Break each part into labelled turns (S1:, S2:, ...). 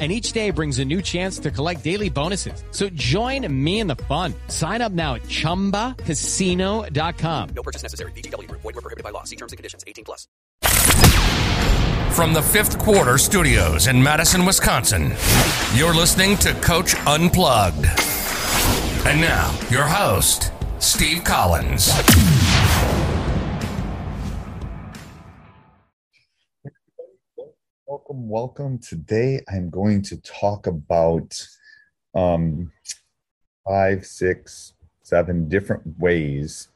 S1: and each day brings a new chance to collect daily bonuses. So join me in the fun. Sign up now at ChumbaCasino.com.
S2: No purchase necessary. VGW. Void were prohibited by law. See terms and conditions. 18 plus.
S3: From the fifth quarter studios in Madison, Wisconsin, you're listening to Coach Unplugged. And now, your host, Steve Collins.
S4: Welcome. Today I'm going to talk about um, five, six, seven different ways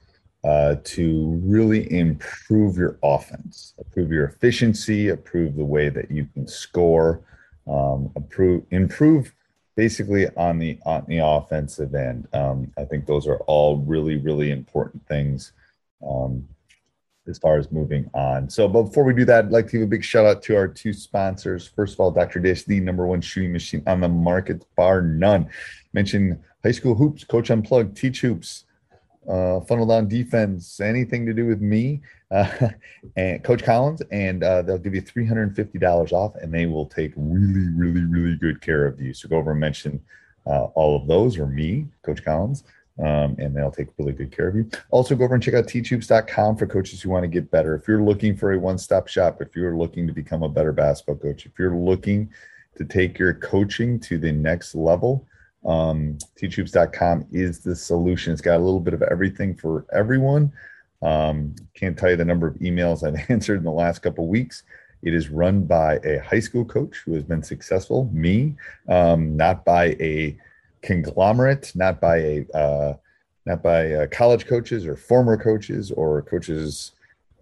S4: uh, to really improve your offense, improve your efficiency, improve the way that you can score, um, improve, improve basically on the on the offensive end. Um, I think those are all really, really important things. Um, as far as moving on. So, but before we do that, I'd like to give a big shout out to our two sponsors. First of all, Dr. Dish, the number one shooting machine on the market, bar none. Mention high school hoops, Coach Unplugged, Teach Hoops, uh, Funnel Down Defense, anything to do with me, uh, and Coach Collins, and uh, they'll give you $350 off and they will take really, really, really good care of you. So go over and mention uh, all of those or me, Coach Collins um, and they'll take really good care of you. Also, go over and check out teachhoops.com for coaches who want to get better. If you're looking for a one stop shop, if you're looking to become a better basketball coach, if you're looking to take your coaching to the next level, um, teachhoops.com is the solution. It's got a little bit of everything for everyone. Um, can't tell you the number of emails I've answered in the last couple weeks. It is run by a high school coach who has been successful, me, um, not by a conglomerate, not by a uh, not by uh, college coaches or former coaches or coaches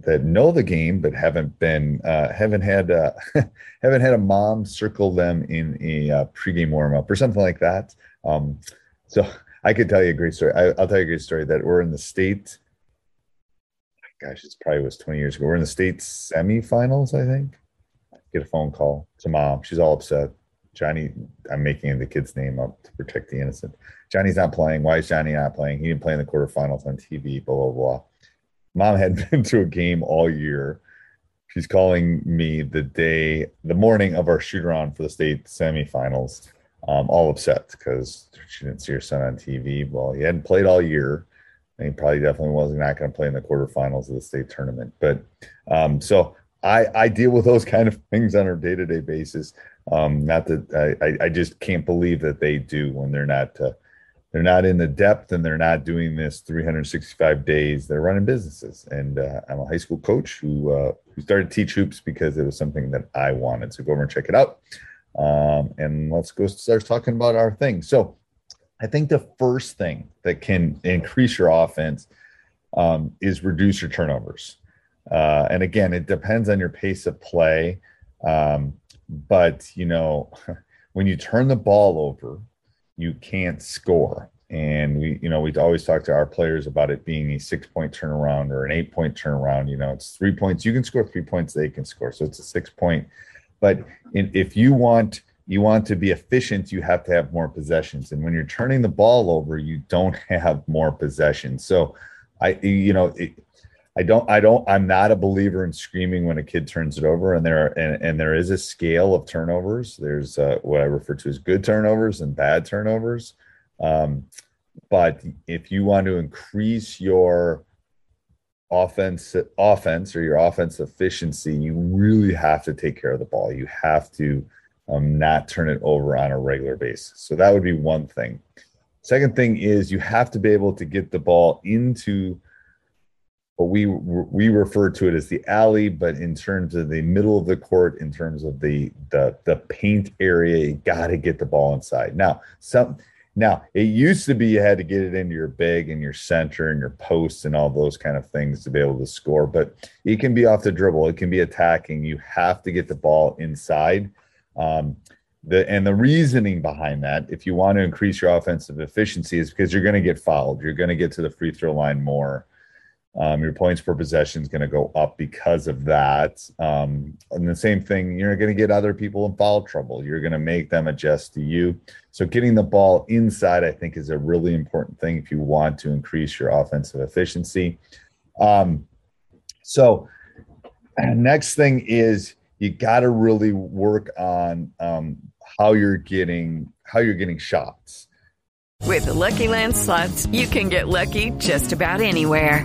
S4: that know the game but haven't been uh, haven't had uh, haven't had a mom circle them in a uh, pregame warm up or something like that. Um, so I could tell you a great story. I, will tell you a great story that we're in the state. Gosh, it's probably was 20 years ago. We're in the state semifinals, I think. Get a phone call to mom. She's all upset. Johnny, I'm making the kid's name up to protect the innocent. Johnny's not playing. Why is Johnny not playing? He didn't play in the quarterfinals on TV, blah, blah, blah. Mom had been to a game all year. She's calling me the day, the morning of our shoot for the state semifinals, um, all upset because she didn't see her son on TV. Well, he hadn't played all year. And he probably definitely wasn't not going to play in the quarterfinals of the state tournament. But um, so I, I deal with those kind of things on a day to day basis. Um, not that I, I just can't believe that they do when they're not uh, they're not in the depth and they're not doing this 365 days. They're running businesses, and uh, I'm a high school coach who uh, who started teach hoops because it was something that I wanted. So go over and check it out, um, and let's go start talking about our thing. So I think the first thing that can increase your offense um, is reduce your turnovers. Uh, and again, it depends on your pace of play. Um, but you know, when you turn the ball over, you can't score. And we, you know, we always talk to our players about it being a six point turnaround or an eight point turnaround. You know, it's three points. You can score three points, they can score. So it's a six point. But in, if you want, you want to be efficient, you have to have more possessions. And when you're turning the ball over, you don't have more possessions. So I, you know, it, I don't I don't I'm not a believer in screaming when a kid turns it over and there and, and there is a scale of turnovers. There's uh, what I refer to as good turnovers and bad turnovers. Um, but if you want to increase your offense offense or your offense efficiency, you really have to take care of the ball. You have to um, not turn it over on a regular basis. So that would be one thing. Second thing is you have to be able to get the ball into what we we refer to it as the alley, but in terms of the middle of the court, in terms of the the the paint area, you got to get the ball inside. Now, some now, it used to be you had to get it into your big and your center and your posts and all those kind of things to be able to score, but it can be off the dribble. It can be attacking. You have to get the ball inside. Um, the and the reasoning behind that, if you want to increase your offensive efficiency, is because you're going to get fouled. You're going to get to the free throw line more. Um, your points per possession is going to go up because of that. Um, and the same thing, you're going to get other people in foul trouble. You're going to make them adjust to you. So getting the ball inside, I think, is a really important thing if you want to increase your offensive efficiency. Um, so next thing is you got to really work on um, how you're getting how you're getting shots.
S5: With the Lucky Land slots, you can get lucky just about anywhere.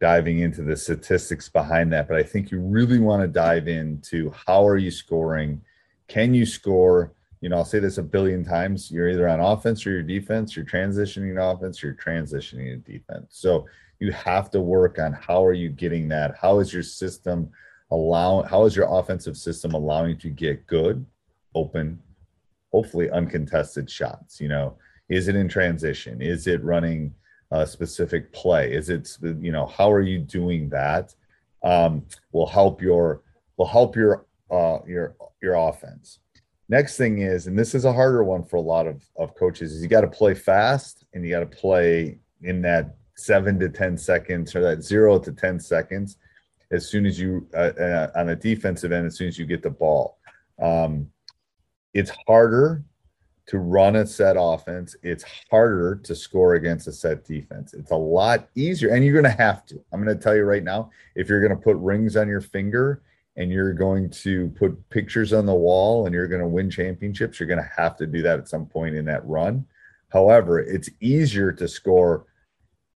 S4: diving into the statistics behind that, but I think you really want to dive into how are you scoring? Can you score? You know, I'll say this a billion times. You're either on offense or your defense. You're transitioning offense. You're transitioning to defense. So you have to work on how are you getting that? How is your system allowing? How is your offensive system allowing to get good, open, hopefully uncontested shots? You know, is it in transition? Is it running? A specific play? Is it you know how are you doing that? Um, will help your will help your uh, your your offense. Next thing is, and this is a harder one for a lot of, of coaches, is you got to play fast and you got to play in that seven to 10 seconds or that zero to 10 seconds as soon as you, uh, uh, on the defensive end, as soon as you get the ball. Um, it's harder to run a set offense, it's harder to score against a set defense. It's a lot easier, and you're going to have to. I'm going to tell you right now if you're going to put rings on your finger and you're going to put pictures on the wall and you're going to win championships, you're going to have to do that at some point in that run. However, it's easier to score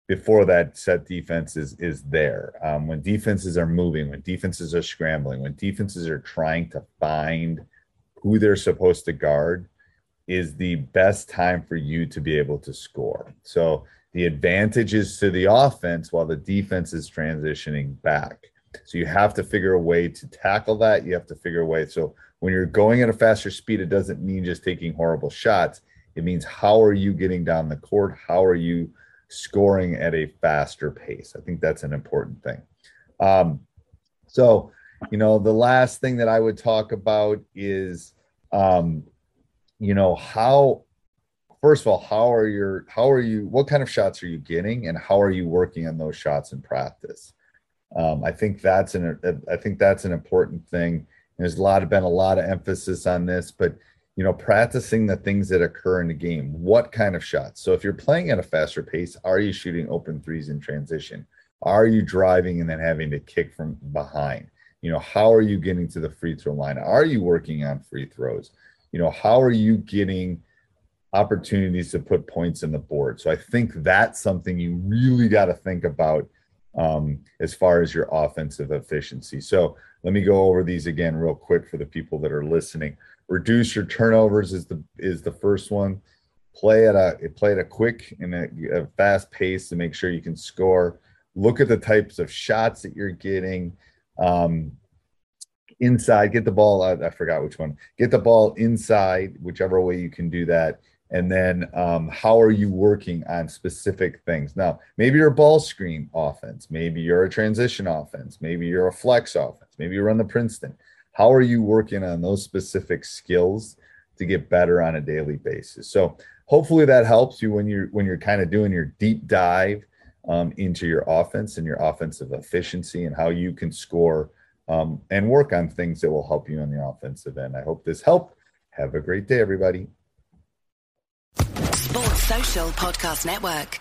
S4: before that set defense is is there. Um, when defenses are moving, when defenses are scrambling, when defenses are trying to find who they're supposed to guard is the best time for you to be able to score. So the advantage is to the offense while the defense is transitioning back. So you have to figure a way to tackle that. You have to figure a way. So when you're going at a faster speed, it doesn't mean just taking horrible shots. It means how are you getting down the court? How are you scoring at a faster pace? I think that's an important thing. Um, so, you know, the last thing that I would talk about is um, you know how first of all how are your how are you what kind of shots are you getting and how are you working on those shots in practice? Um, i think that's an i think that's an important thing. There's a lot been a lot of emphasis on this but you know practicing the things that occur in the game what kind of shots? So if you're playing at a faster pace are you shooting open threes in transition? Are you driving and then having to kick from behind? You know how are you getting to the free throw line? Are you working on free throws you know how are you getting opportunities to put points in the board? So i think that's something you really got to think about um, as far as your offensive efficiency. So let me go over these again real quick for the people that are listening. Reduce your turnovers is the is the first one. Play at a play at a quick and a, a fast pace to make sure you can score. Look at the types of shots that you're getting. Um, inside, get the ball. I, I forgot which one. Get the ball inside, whichever way you can do that. And then um, how are you working on specific things? Now, maybe you're a ball screen offense, maybe you're a transition offense, maybe you're a flex offense, maybe you run the Princeton. How are you working on those specific skills to get better on a daily basis? So hopefully that helps you when you're when you're kind of doing your deep dive um, into your offense and your offensive efficiency and how you can score um, and work on things that will help you on the offensive end. I hope this helped. Have a great day, everybody.
S6: Sports Social Podcast Network.